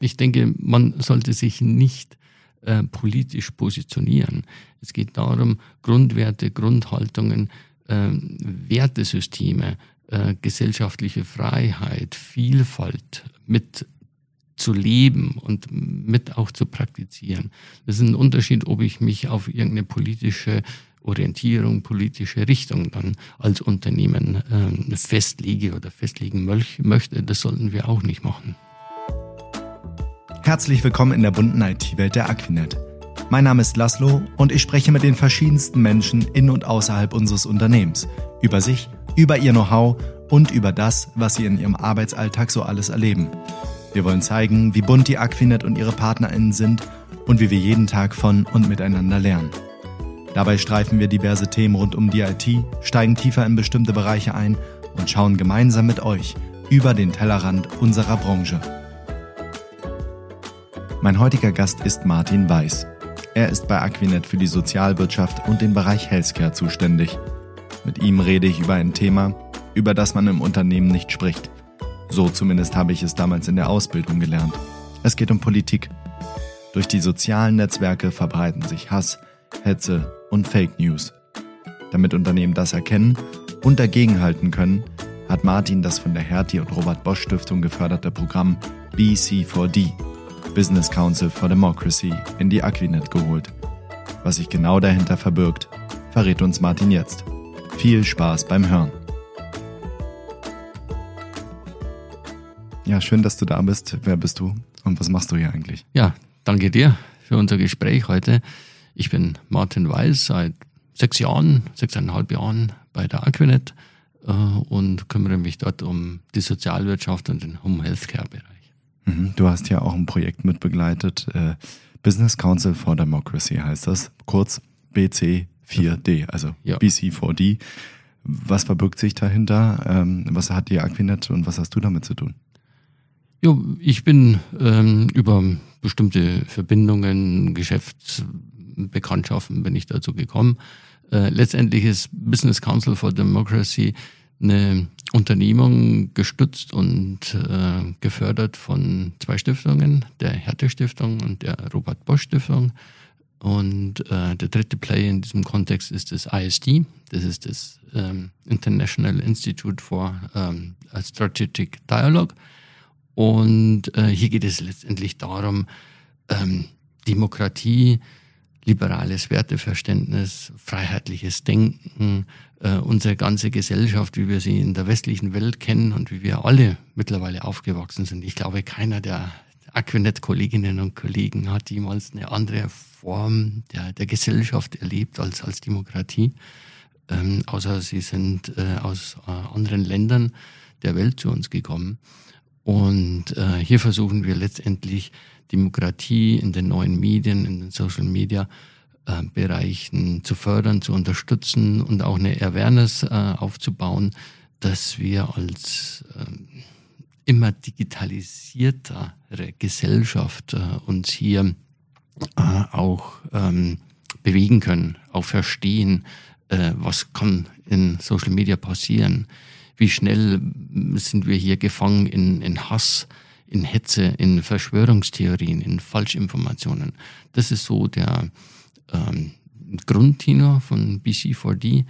Ich denke, man sollte sich nicht äh, politisch positionieren. Es geht darum, Grundwerte, Grundhaltungen, äh, Wertesysteme, äh, gesellschaftliche Freiheit, Vielfalt mit zu leben und mit auch zu praktizieren. Das ist ein Unterschied, ob ich mich auf irgendeine politische Orientierung, politische Richtung dann als Unternehmen ähm, festlege oder festlegen möchte. Das sollten wir auch nicht machen. Herzlich willkommen in der bunten IT-Welt der Aquinet. Mein Name ist Laszlo und ich spreche mit den verschiedensten Menschen in und außerhalb unseres Unternehmens über sich, über ihr Know-how und über das, was sie in ihrem Arbeitsalltag so alles erleben. Wir wollen zeigen, wie bunt die Aquinet und ihre PartnerInnen sind und wie wir jeden Tag von und miteinander lernen. Dabei streifen wir diverse Themen rund um die IT, steigen tiefer in bestimmte Bereiche ein und schauen gemeinsam mit euch über den Tellerrand unserer Branche. Mein heutiger Gast ist Martin Weiß. Er ist bei Aquinet für die Sozialwirtschaft und den Bereich Healthcare zuständig. Mit ihm rede ich über ein Thema, über das man im Unternehmen nicht spricht. So zumindest habe ich es damals in der Ausbildung gelernt. Es geht um Politik. Durch die sozialen Netzwerke verbreiten sich Hass, Hetze und Fake News. Damit Unternehmen das erkennen und dagegenhalten können, hat Martin das von der Hertie und Robert Bosch Stiftung geförderte Programm BC4D, Business Council for Democracy, in die Aquinet geholt. Was sich genau dahinter verbirgt, verrät uns Martin jetzt. Viel Spaß beim Hören. Ja, schön, dass du da bist. Wer bist du und was machst du hier eigentlich? Ja, danke dir für unser Gespräch heute. Ich bin Martin Weiß, seit sechs Jahren, sechseinhalb Jahren bei der Aquinet äh, und kümmere mich dort um die Sozialwirtschaft und den Home Healthcare Bereich. Mhm, du hast ja auch ein Projekt mitbegleitet, äh, Business Council for Democracy heißt das, kurz BC4D, also ja. BC4D. Was verbirgt sich dahinter? Ähm, was hat die Aquinet und was hast du damit zu tun? Ja, ich bin ähm, über bestimmte Verbindungen, Geschäftsbekanntschaften bin ich dazu gekommen. Äh, letztendlich ist Business Council for Democracy eine Unternehmung gestützt und äh, gefördert von zwei Stiftungen, der Hertha Stiftung und der Robert Bosch Stiftung. Und äh, der dritte Player in diesem Kontext ist das ISD, das ist das ähm, International Institute for ähm, Strategic Dialogue. Und äh, hier geht es letztendlich darum, ähm, Demokratie, liberales Werteverständnis, freiheitliches Denken, äh, unsere ganze Gesellschaft, wie wir sie in der westlichen Welt kennen und wie wir alle mittlerweile aufgewachsen sind. Ich glaube, keiner der Aquinet-Kolleginnen und Kollegen hat jemals eine andere Form der, der Gesellschaft erlebt als, als Demokratie, ähm, außer sie sind äh, aus äh, anderen Ländern der Welt zu uns gekommen. Und äh, hier versuchen wir letztendlich Demokratie in den neuen Medien, in den Social Media äh, Bereichen zu fördern, zu unterstützen und auch eine Awareness äh, aufzubauen, dass wir als äh, immer digitalisiertere Gesellschaft äh, uns hier äh, auch ähm, bewegen können, auch verstehen, äh, was kann in Social Media passieren. Wie schnell sind wir hier gefangen in, in Hass, in Hetze, in Verschwörungstheorien, in Falschinformationen. Das ist so der ähm, Grundtenor von BC4D.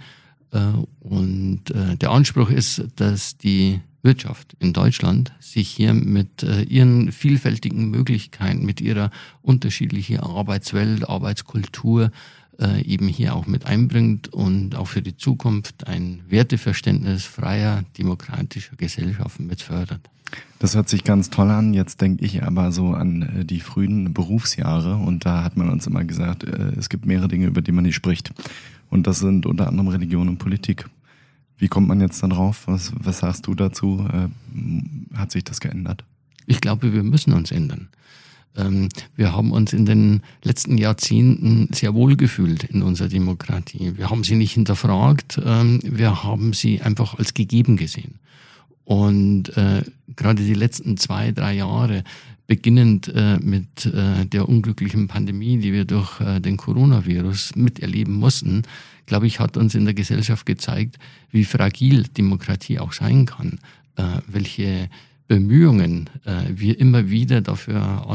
Äh, und äh, der Anspruch ist, dass die Wirtschaft in Deutschland sich hier mit äh, ihren vielfältigen Möglichkeiten, mit ihrer unterschiedlichen Arbeitswelt, Arbeitskultur äh, eben hier auch mit einbringt und auch für die Zukunft ein Werteverständnis freier, demokratischer Gesellschaften mit fördert. Das hört sich ganz toll an. Jetzt denke ich aber so an äh, die frühen Berufsjahre und da hat man uns immer gesagt, äh, es gibt mehrere Dinge, über die man nicht spricht. Und das sind unter anderem Religion und Politik. Wie kommt man jetzt da drauf? Was, was sagst du dazu? Äh, hat sich das geändert? Ich glaube, wir müssen uns ändern. Ähm, wir haben uns in den letzten Jahrzehnten sehr wohl gefühlt in unserer Demokratie. Wir haben sie nicht hinterfragt, ähm, wir haben sie einfach als gegeben gesehen. Und äh, gerade die letzten zwei, drei Jahre, beginnend äh, mit äh, der unglücklichen Pandemie, die wir durch äh, den Coronavirus miterleben mussten, glaube ich, hat uns in der Gesellschaft gezeigt, wie fragil Demokratie auch sein kann, äh, welche Bemühungen äh, wir immer wieder dafür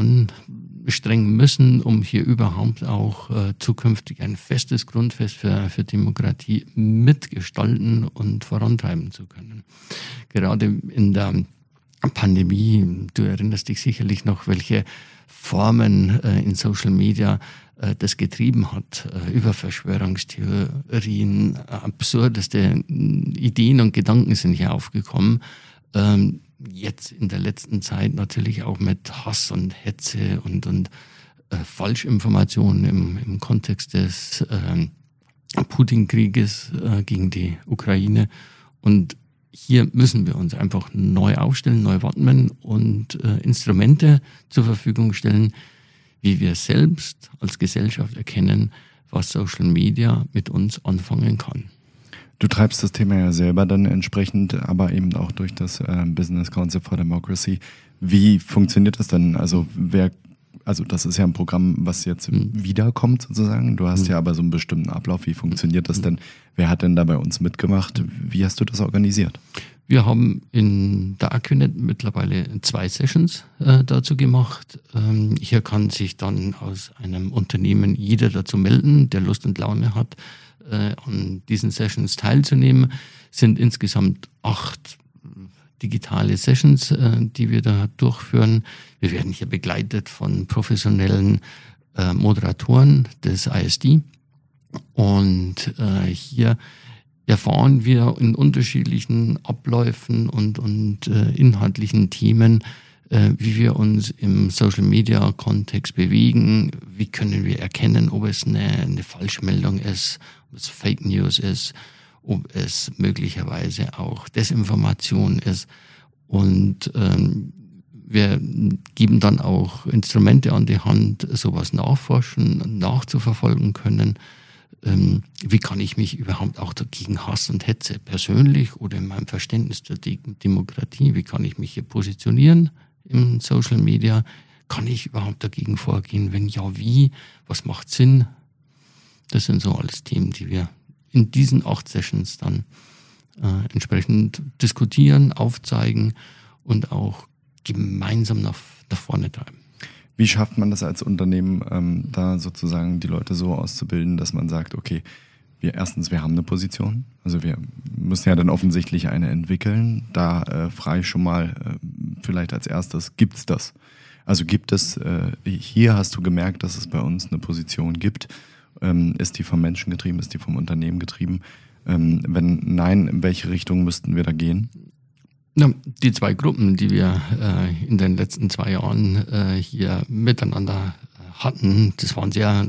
anstrengen müssen, um hier überhaupt auch äh, zukünftig ein festes Grundfest für, für Demokratie mitgestalten und vorantreiben zu können. Gerade in der Pandemie, du erinnerst dich sicherlich noch, welche Formen äh, in Social Media äh, das getrieben hat, äh, über Verschwörungstheorien, absurdeste Ideen und Gedanken sind hier aufgekommen. Ähm, jetzt in der letzten Zeit natürlich auch mit Hass und Hetze und, und äh, Falschinformationen im, im Kontext des äh, Putin-Krieges äh, gegen die Ukraine. Und hier müssen wir uns einfach neu aufstellen, neu wappnen und äh, Instrumente zur Verfügung stellen, wie wir selbst als Gesellschaft erkennen, was Social Media mit uns anfangen kann. Du treibst das Thema ja selber dann entsprechend, aber eben auch durch das äh, Business Council for Democracy. Wie funktioniert das denn? Also wer also das ist ja ein Programm, was jetzt mhm. wiederkommt sozusagen. Du hast mhm. ja aber so einen bestimmten Ablauf. Wie funktioniert das denn? Wer hat denn da bei uns mitgemacht? Wie hast du das organisiert? Wir haben in der Aquinet mittlerweile zwei Sessions äh, dazu gemacht. Ähm, hier kann sich dann aus einem Unternehmen jeder dazu melden, der Lust und Laune hat, äh, an diesen Sessions teilzunehmen. Sind insgesamt acht digitale Sessions, äh, die wir da durchführen. Wir werden hier begleitet von professionellen äh, Moderatoren des ISD. Und äh, hier erfahren wir in unterschiedlichen Abläufen und, und äh, inhaltlichen Themen, wie wir uns im Social Media Kontext bewegen, wie können wir erkennen, ob es eine, eine Falschmeldung ist, ob es Fake News ist, ob es möglicherweise auch Desinformation ist. Und ähm, wir geben dann auch Instrumente an die Hand, sowas nachforschen, nachzuverfolgen können. Ähm, wie kann ich mich überhaupt auch dagegen Hass und Hetze persönlich oder in meinem Verständnis der Demokratie, wie kann ich mich hier positionieren im Social Media? Kann ich überhaupt dagegen vorgehen? Wenn ja, wie? Was macht Sinn? Das sind so alles Themen, die wir in diesen acht Sessions dann äh, entsprechend diskutieren, aufzeigen und auch gemeinsam nach, nach vorne treiben. Wie schafft man das als Unternehmen, ähm, da sozusagen die Leute so auszubilden, dass man sagt, okay, wir erstens, wir haben eine Position, also wir müssen ja dann offensichtlich eine entwickeln. Da äh, frei schon mal äh, vielleicht als erstes, gibt es das? Also gibt es, äh, hier hast du gemerkt, dass es bei uns eine Position gibt. Ähm, ist die vom Menschen getrieben, ist die vom Unternehmen getrieben? Ähm, wenn nein, in welche Richtung müssten wir da gehen? Ja, die zwei Gruppen, die wir äh, in den letzten zwei Jahren äh, hier miteinander äh, hatten, das waren sehr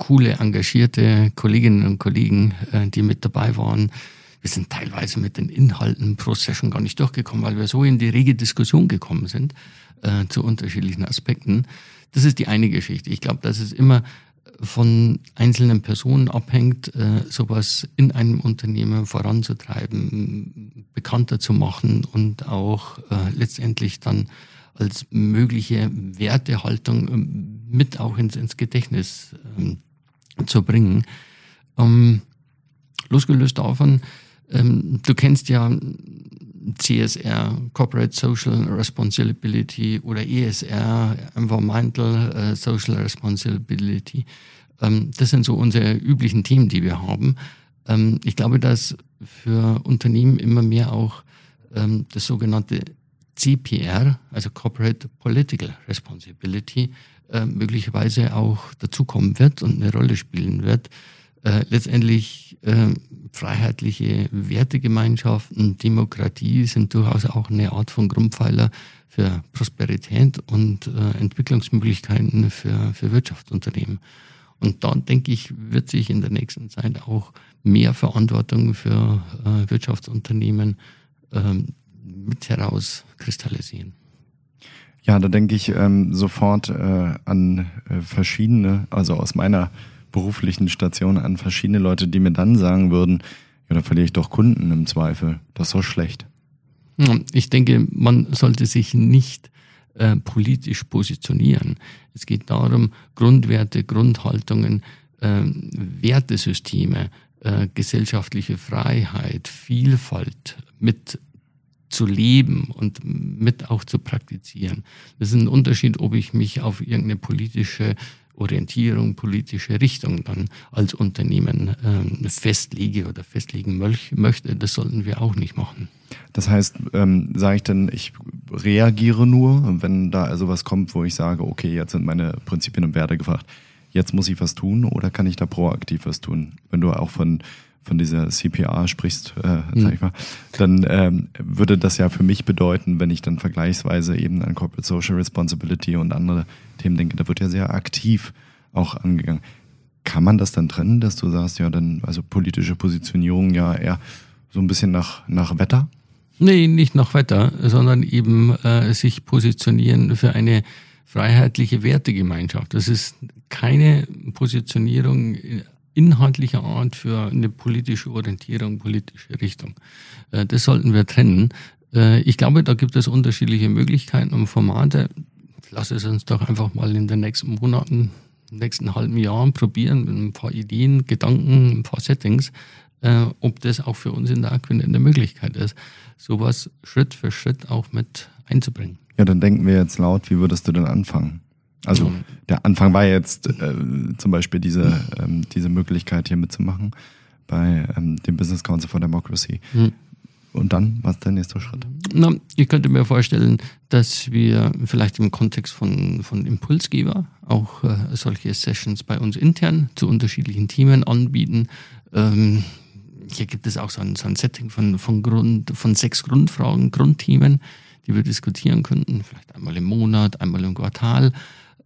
coole, engagierte Kolleginnen und Kollegen, äh, die mit dabei waren. Wir sind teilweise mit den Inhalten pro Session gar nicht durchgekommen, weil wir so in die rege Diskussion gekommen sind äh, zu unterschiedlichen Aspekten. Das ist die eine Geschichte. Ich glaube, dass es immer von einzelnen Personen abhängt, äh, sowas in einem Unternehmen voranzutreiben, bekannter zu machen und auch äh, letztendlich dann als mögliche Wertehaltung ähm, mit auch ins, ins Gedächtnis ähm, zu bringen. Ähm, losgelöst davon, ähm, du kennst ja CSR, Corporate Social Responsibility oder ESR, Environmental äh, Social Responsibility. Ähm, das sind so unsere üblichen Themen, die wir haben. Ähm, ich glaube, dass für Unternehmen immer mehr auch ähm, das sogenannte CPR, also Corporate Political Responsibility, äh, möglicherweise auch dazukommen wird und eine Rolle spielen wird. Äh, letztendlich äh, freiheitliche Wertegemeinschaften, Demokratie sind durchaus auch eine Art von Grundpfeiler für Prosperität und äh, Entwicklungsmöglichkeiten für, für Wirtschaftsunternehmen. Und da denke ich, wird sich in der nächsten Zeit auch mehr Verantwortung für äh, Wirtschaftsunternehmen mit herauskristallisieren. Ja, da denke ich ähm, sofort äh, an äh, verschiedene, also aus meiner beruflichen Station an verschiedene Leute, die mir dann sagen würden, ja, da verliere ich doch Kunden im Zweifel. Das ist so schlecht. Ich denke, man sollte sich nicht äh, politisch positionieren. Es geht darum, Grundwerte, Grundhaltungen, äh, Wertesysteme, äh, gesellschaftliche Freiheit, Vielfalt mit zu leben und mit auch zu praktizieren. Das ist ein Unterschied, ob ich mich auf irgendeine politische Orientierung, politische Richtung dann als Unternehmen ähm, festlege oder festlegen möchte. Das sollten wir auch nicht machen. Das heißt, ähm, sage ich dann, ich reagiere nur, wenn da also was kommt, wo ich sage, okay, jetzt sind meine Prinzipien und Werte gefragt, jetzt muss ich was tun oder kann ich da proaktiv was tun? Wenn du auch von von dieser CPR sprichst, äh, sag mhm. ich mal, dann ähm, würde das ja für mich bedeuten, wenn ich dann vergleichsweise eben an Corporate Social Responsibility und andere Themen denke, da wird ja sehr aktiv auch angegangen. Kann man das dann trennen, dass du sagst, ja, dann, also politische Positionierung ja eher so ein bisschen nach, nach Wetter? Nee, nicht nach Wetter, sondern eben äh, sich positionieren für eine freiheitliche Wertegemeinschaft. Das ist keine Positionierung inhaltlicher Art für eine politische Orientierung, politische Richtung. Äh, das sollten wir trennen. Äh, ich glaube, da gibt es unterschiedliche Möglichkeiten und Formate. Lass es uns doch einfach mal in den nächsten Monaten, nächsten halben Jahren probieren mit ein paar Ideen, Gedanken, ein paar Settings, äh, ob das auch für uns in der Aquin eine Möglichkeit ist, sowas Schritt für Schritt auch mit einzubringen. Ja, dann denken wir jetzt laut, wie würdest du denn anfangen? Also der Anfang war jetzt äh, zum Beispiel diese, ähm, diese Möglichkeit hier mitzumachen bei ähm, dem Business Council for Democracy. Mhm. Und dann, was ist der nächste Schritt? Na, ich könnte mir vorstellen, dass wir vielleicht im Kontext von, von Impulsgeber auch äh, solche Sessions bei uns intern zu unterschiedlichen Themen anbieten. Ähm, hier gibt es auch so ein, so ein Setting von, von, Grund, von sechs Grundfragen, Grundthemen, die wir diskutieren könnten, vielleicht einmal im Monat, einmal im Quartal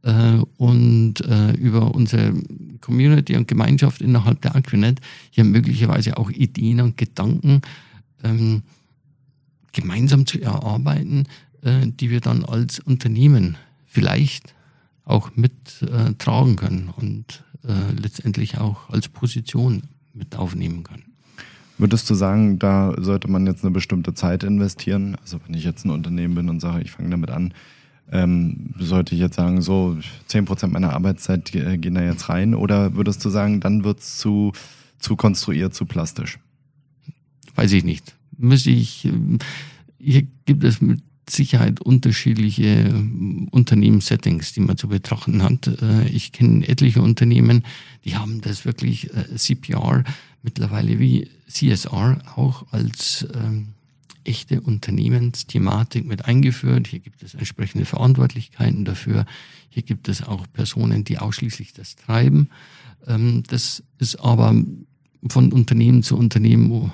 äh, und äh, über unsere Community und Gemeinschaft innerhalb der Aquinet hier möglicherweise auch Ideen und Gedanken ähm, gemeinsam zu erarbeiten, äh, die wir dann als Unternehmen vielleicht auch mittragen äh, können und äh, letztendlich auch als Position mit aufnehmen können. Würdest du sagen, da sollte man jetzt eine bestimmte Zeit investieren? Also wenn ich jetzt ein Unternehmen bin und sage, ich fange damit an, ähm, sollte ich jetzt sagen, so 10% meiner Arbeitszeit gehen da jetzt rein? Oder würdest du sagen, dann wird es zu, zu konstruiert, zu plastisch? Weiß ich nicht. Müsste ich, hier gibt es mit Sicherheit unterschiedliche Unternehmenssettings, die man zu betrachten hat. Äh, ich kenne etliche Unternehmen, die haben das wirklich äh, CPR mittlerweile wie CSR auch als ähm, echte Unternehmensthematik mit eingeführt. Hier gibt es entsprechende Verantwortlichkeiten dafür. Hier gibt es auch Personen, die ausschließlich das treiben. Ähm, das ist aber von Unternehmen zu Unternehmen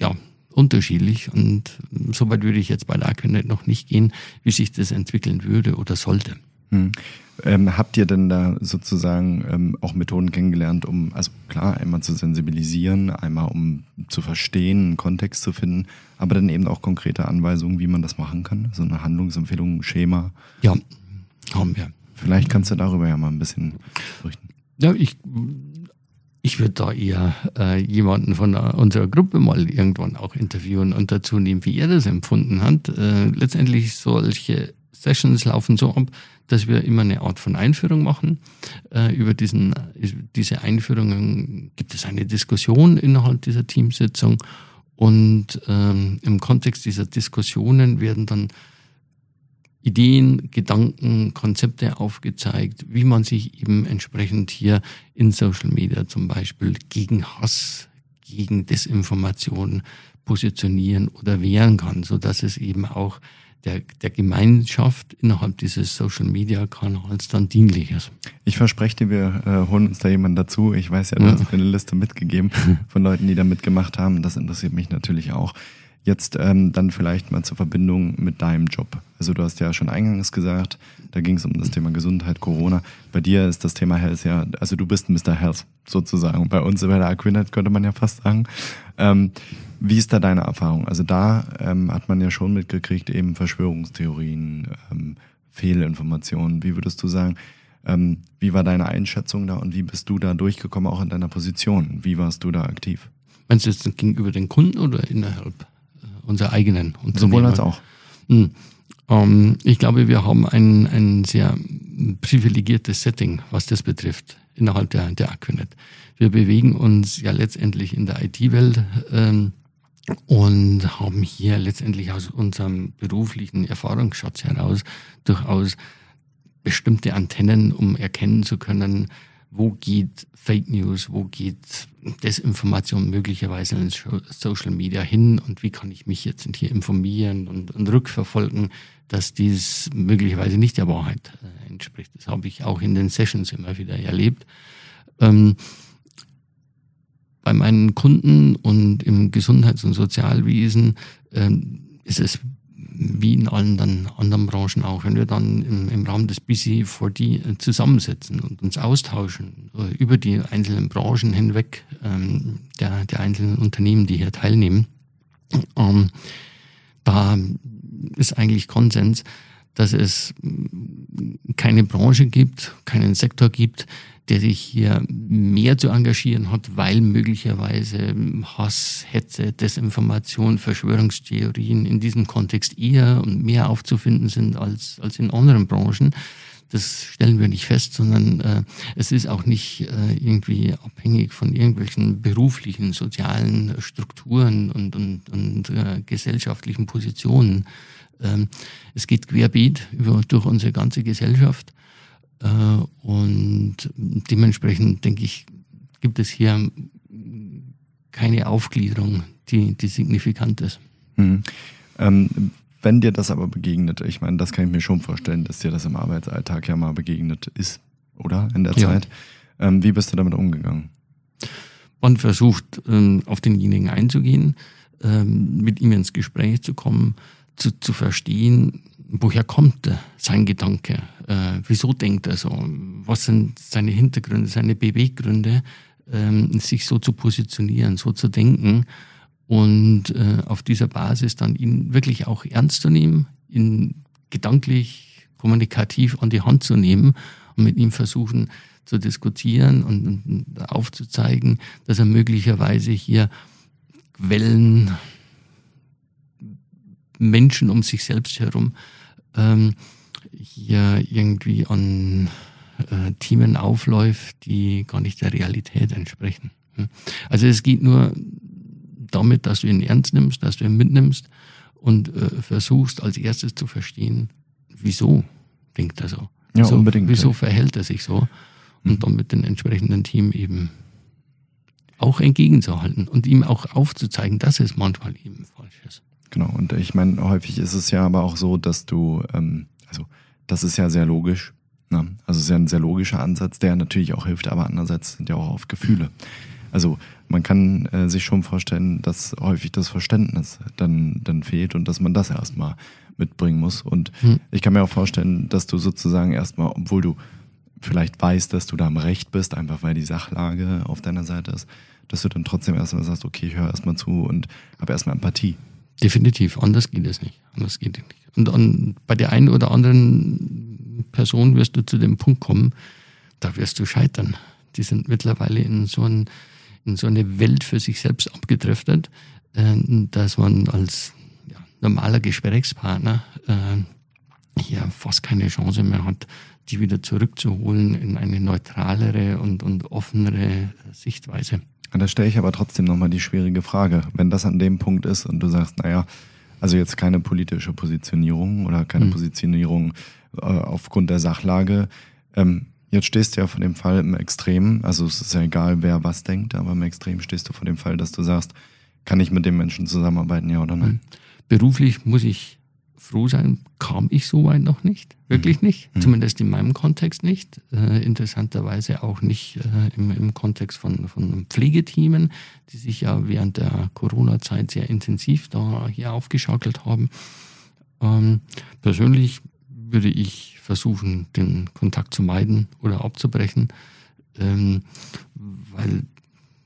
ja, unterschiedlich und soweit würde ich jetzt bei der Aquanet noch nicht gehen, wie sich das entwickeln würde oder sollte. Hm. Ähm, habt ihr denn da sozusagen ähm, auch Methoden kennengelernt, um, also klar, einmal zu sensibilisieren, einmal um zu verstehen, einen Kontext zu finden, aber dann eben auch konkrete Anweisungen, wie man das machen kann? So eine Handlungsempfehlung, ein Schema? Ja, haben wir. Vielleicht kannst du darüber ja mal ein bisschen berichten. Ja, ich, ich würde da eher äh, jemanden von unserer Gruppe mal irgendwann auch interviewen und dazu nehmen, wie er das empfunden hat. Äh, letztendlich solche Sessions laufen so ab, dass wir immer eine Art von Einführung machen. Äh, über diesen, diese Einführungen gibt es eine Diskussion innerhalb dieser Teamsitzung und ähm, im Kontext dieser Diskussionen werden dann Ideen, Gedanken, Konzepte aufgezeigt, wie man sich eben entsprechend hier in Social Media zum Beispiel gegen Hass, gegen Desinformation positionieren oder wehren kann, so dass es eben auch der, der Gemeinschaft innerhalb dieses Social Media Kanals dann dienlich ist. Ich verspreche dir, wir äh, holen uns da jemanden dazu. Ich weiß ja, du ja. hast eine Liste mitgegeben von Leuten, die da mitgemacht haben. Das interessiert mich natürlich auch. Jetzt ähm, dann vielleicht mal zur Verbindung mit deinem Job. Also du hast ja schon eingangs gesagt, da ging es um das Thema Gesundheit, Corona. Bei dir ist das Thema Health ja, also du bist Mr. Health sozusagen. Bei uns bei der Aquinet könnte man ja fast sagen. Ähm, wie ist da deine Erfahrung? Also da ähm, hat man ja schon mitgekriegt, eben Verschwörungstheorien, ähm, Fehlinformationen. Wie würdest du sagen, ähm, wie war deine Einschätzung da und wie bist du da durchgekommen, auch in deiner Position? Wie warst du da aktiv? Meinst du jetzt gegenüber den Kunden oder innerhalb unserer eigenen Unternehmen? Sowohl als auch. Hm. Ähm, ich glaube, wir haben ein, ein sehr privilegiertes Setting, was das betrifft, innerhalb der, der Aquinet. Wir bewegen uns ja letztendlich in der IT-Welt. Ähm, und haben hier letztendlich aus unserem beruflichen Erfahrungsschatz heraus durchaus bestimmte Antennen, um erkennen zu können, wo geht Fake News, wo geht Desinformation möglicherweise in Social Media hin und wie kann ich mich jetzt hier informieren und, und rückverfolgen, dass dies möglicherweise nicht der Wahrheit äh, entspricht. Das habe ich auch in den Sessions immer wieder erlebt. Ähm, bei meinen Kunden und im Gesundheits- und Sozialwesen ähm, ist es wie in allen dann anderen Branchen auch, wenn wir dann im, im Rahmen des BC4D äh, zusammensetzen und uns austauschen äh, über die einzelnen Branchen hinweg ähm, der, der einzelnen Unternehmen, die hier teilnehmen, ähm, da ist eigentlich Konsens, dass es keine Branche gibt, keinen Sektor gibt, der sich hier mehr zu engagieren hat, weil möglicherweise Hass, Hetze, Desinformation, Verschwörungstheorien in diesem Kontext eher und mehr aufzufinden sind als, als in anderen Branchen. Das stellen wir nicht fest, sondern äh, es ist auch nicht äh, irgendwie abhängig von irgendwelchen beruflichen, sozialen Strukturen und, und, und äh, gesellschaftlichen Positionen. Ähm, es geht querbeet über, durch unsere ganze Gesellschaft. Äh, und dementsprechend denke ich, gibt es hier keine Aufgliederung, die, die signifikant ist. Mhm. Ähm, wenn dir das aber begegnet, ich meine, das kann ich mir schon vorstellen, dass dir das im Arbeitsalltag ja mal begegnet ist, oder? In der ja. Zeit. Ähm, wie bist du damit umgegangen? Man versucht, ähm, auf denjenigen einzugehen, ähm, mit ihm ins Gespräch zu kommen, zu, zu verstehen, woher kommt sein Gedanke? Äh, wieso denkt er so? Was sind seine Hintergründe, seine Beweggründe, ähm, sich so zu positionieren, so zu denken und äh, auf dieser Basis dann ihn wirklich auch ernst zu nehmen, ihn gedanklich, kommunikativ an die Hand zu nehmen und mit ihm versuchen zu diskutieren und, und aufzuzeigen, dass er möglicherweise hier Quellen, Menschen um sich selbst herum ähm, hier irgendwie an äh, Themen aufläuft, die gar nicht der Realität entsprechen. Hm. Also es geht nur damit, dass du ihn ernst nimmst, dass du ihn mitnimmst und äh, versuchst als erstes zu verstehen, wieso denkt er so. Ja, wieso, unbedingt. Wieso verhält er sich so? Und mhm. dann mit dem entsprechenden Team eben auch entgegenzuhalten und ihm auch aufzuzeigen, dass es manchmal eben falsch ist. Genau, und ich meine, häufig ist es ja aber auch so, dass du, ähm, also das ist ja sehr logisch. Ne? Also es ist ja ein sehr logischer Ansatz, der natürlich auch hilft, aber andererseits sind ja auch oft Gefühle. Also man kann äh, sich schon vorstellen, dass häufig das Verständnis dann, dann fehlt und dass man das erstmal mitbringen muss. Und hm. ich kann mir auch vorstellen, dass du sozusagen erstmal, obwohl du vielleicht weißt, dass du da am Recht bist, einfach weil die Sachlage auf deiner Seite ist, dass du dann trotzdem erstmal sagst, okay, ich höre erstmal zu und habe erstmal Empathie. Definitiv, anders geht es nicht. Anders geht es nicht. Und, und bei der einen oder anderen Person wirst du zu dem Punkt kommen, da wirst du scheitern. Die sind mittlerweile in so, ein, in so eine Welt für sich selbst abgedriftet, äh, dass man als ja, normaler Gesprächspartner äh, hier fast keine Chance mehr hat, die wieder zurückzuholen in eine neutralere und, und offenere Sichtweise. Da stelle ich aber trotzdem nochmal die schwierige Frage. Wenn das an dem Punkt ist und du sagst, naja, also jetzt keine politische Positionierung oder keine mhm. Positionierung äh, aufgrund der Sachlage. Ähm, jetzt stehst du ja vor dem Fall im Extrem, also es ist ja egal, wer was denkt, aber im Extrem stehst du vor dem Fall, dass du sagst, kann ich mit dem Menschen zusammenarbeiten, ja oder nein? Mhm. Beruflich muss ich froh sein, kam ich so weit noch nicht. Wirklich mhm. nicht. Mhm. Zumindest in meinem Kontext nicht. Äh, interessanterweise auch nicht äh, im, im Kontext von, von Pflegeteamen, die sich ja während der Corona-Zeit sehr intensiv da hier aufgeschaukelt haben. Ähm, persönlich würde ich versuchen, den Kontakt zu meiden oder abzubrechen, ähm, weil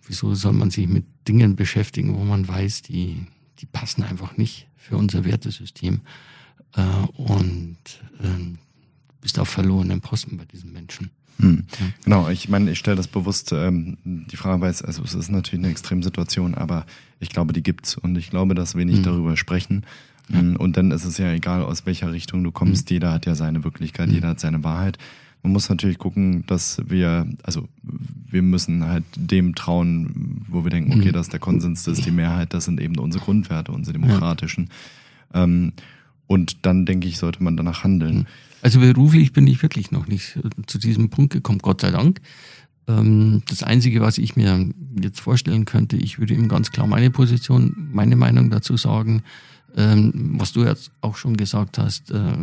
wieso soll man sich mit Dingen beschäftigen, wo man weiß, die, die passen einfach nicht für unser Wertesystem. Äh, und ähm, bist auf verlorenen Posten bei diesen Menschen. Hm. Ja. Genau, ich meine, ich stelle das bewusst, ähm, die Frage weiß, also es ist natürlich eine Extremsituation, aber ich glaube, die gibt's und ich glaube, dass wir nicht hm. darüber sprechen. Ja. Hm, und dann ist es ja egal, aus welcher Richtung du kommst, hm. jeder hat ja seine Wirklichkeit, hm. jeder hat seine Wahrheit. Man muss natürlich gucken, dass wir, also wir müssen halt dem trauen, wo wir denken, okay, mhm. das ist der Konsens, das ist die Mehrheit, das sind eben unsere Grundwerte, unsere demokratischen. Ja. Ähm, und dann denke ich, sollte man danach handeln. Mhm. Also beruflich bin ich wirklich noch nicht zu diesem Punkt gekommen, Gott sei Dank. Ähm, das Einzige, was ich mir jetzt vorstellen könnte, ich würde ihm ganz klar meine Position, meine Meinung dazu sagen, ähm, was du jetzt auch schon gesagt hast, äh,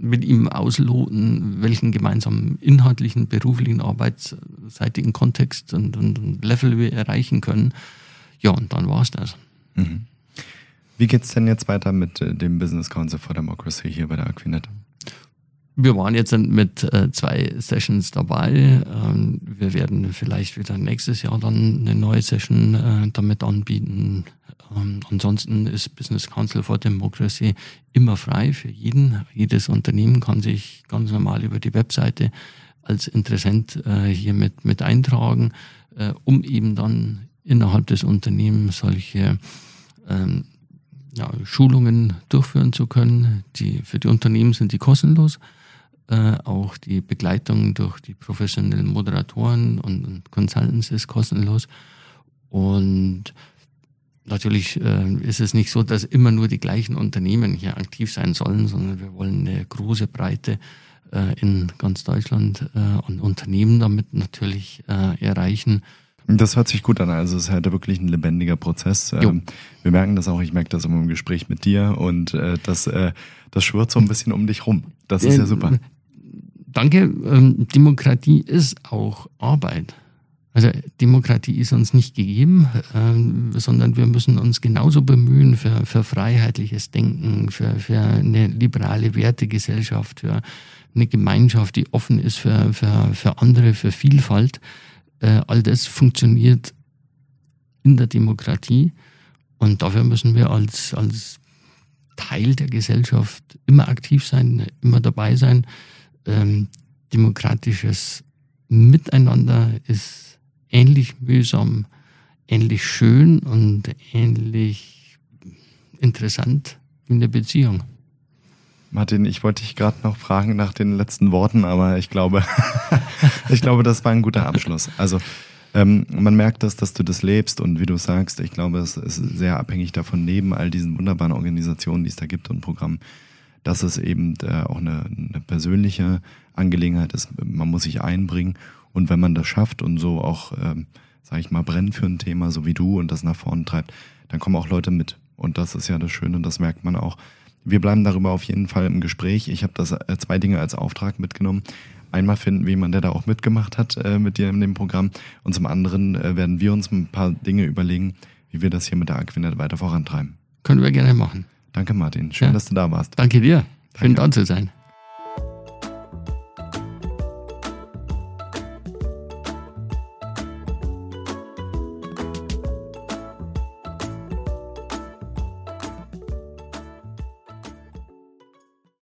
mit ihm ausloten, welchen gemeinsamen inhaltlichen, beruflichen, arbeitsseitigen Kontext und, und, und Level wir erreichen können. Ja, und dann war es das. Mhm. Wie geht's denn jetzt weiter mit äh, dem Business Council for Democracy hier bei der Aquinet? Wir waren jetzt mit äh, zwei Sessions dabei. Ähm, wir werden vielleicht wieder nächstes Jahr dann eine neue Session äh, damit anbieten. Ähm, ansonsten ist Business Council for Democracy immer frei für jeden. Jedes Unternehmen kann sich ganz normal über die Webseite als Interessent hier mit, mit eintragen, um eben dann innerhalb des Unternehmens solche ähm, ja, Schulungen durchführen zu können. Die, für die Unternehmen sind die kostenlos. Äh, auch die Begleitung durch die professionellen Moderatoren und, und Consultants ist kostenlos. Und natürlich äh, ist es nicht so, dass immer nur die gleichen Unternehmen hier aktiv sein sollen, sondern wir wollen eine große Breite äh, in ganz Deutschland äh, und Unternehmen damit natürlich äh, erreichen. Das hört sich gut an. Also es ist halt wirklich ein lebendiger Prozess. Jo. Ähm, wir merken das auch, ich merke das immer im Gespräch mit dir und äh, das, das schwirrt so ein bisschen um dich rum. Das ist ja super. Danke. Ähm, Demokratie ist auch Arbeit. Also Demokratie ist uns nicht gegeben, ähm, sondern wir müssen uns genauso bemühen für, für freiheitliches Denken, für, für eine liberale Wertegesellschaft, für eine Gemeinschaft, die offen ist für, für, für andere, für Vielfalt. Äh, all das funktioniert in der Demokratie und dafür müssen wir als, als Teil der Gesellschaft immer aktiv sein, immer dabei sein. Ähm, demokratisches Miteinander ist ähnlich mühsam, ähnlich schön und ähnlich interessant wie eine Beziehung. Martin, ich wollte dich gerade noch fragen nach den letzten Worten, aber ich glaube, ich glaube, das war ein guter Abschluss. Also ähm, man merkt das, dass du das lebst und wie du sagst, ich glaube, es ist sehr abhängig davon, neben all diesen wunderbaren Organisationen, die es da gibt und Programmen, dass es eben äh, auch eine, eine persönliche Angelegenheit ist. Man muss sich einbringen und wenn man das schafft und so auch, ähm, sage ich mal, brennt für ein Thema, so wie du und das nach vorne treibt, dann kommen auch Leute mit. Und das ist ja das Schöne das merkt man auch wir bleiben darüber auf jeden Fall im Gespräch. Ich habe das äh, zwei Dinge als Auftrag mitgenommen. Einmal finden wir jemanden, der da auch mitgemacht hat äh, mit dir in dem Programm. Und zum anderen äh, werden wir uns ein paar Dinge überlegen, wie wir das hier mit der Aquinet weiter vorantreiben. Können wir gerne machen. Danke, Martin. Schön, ja. dass du da warst. Danke dir. Schön, da zu sein.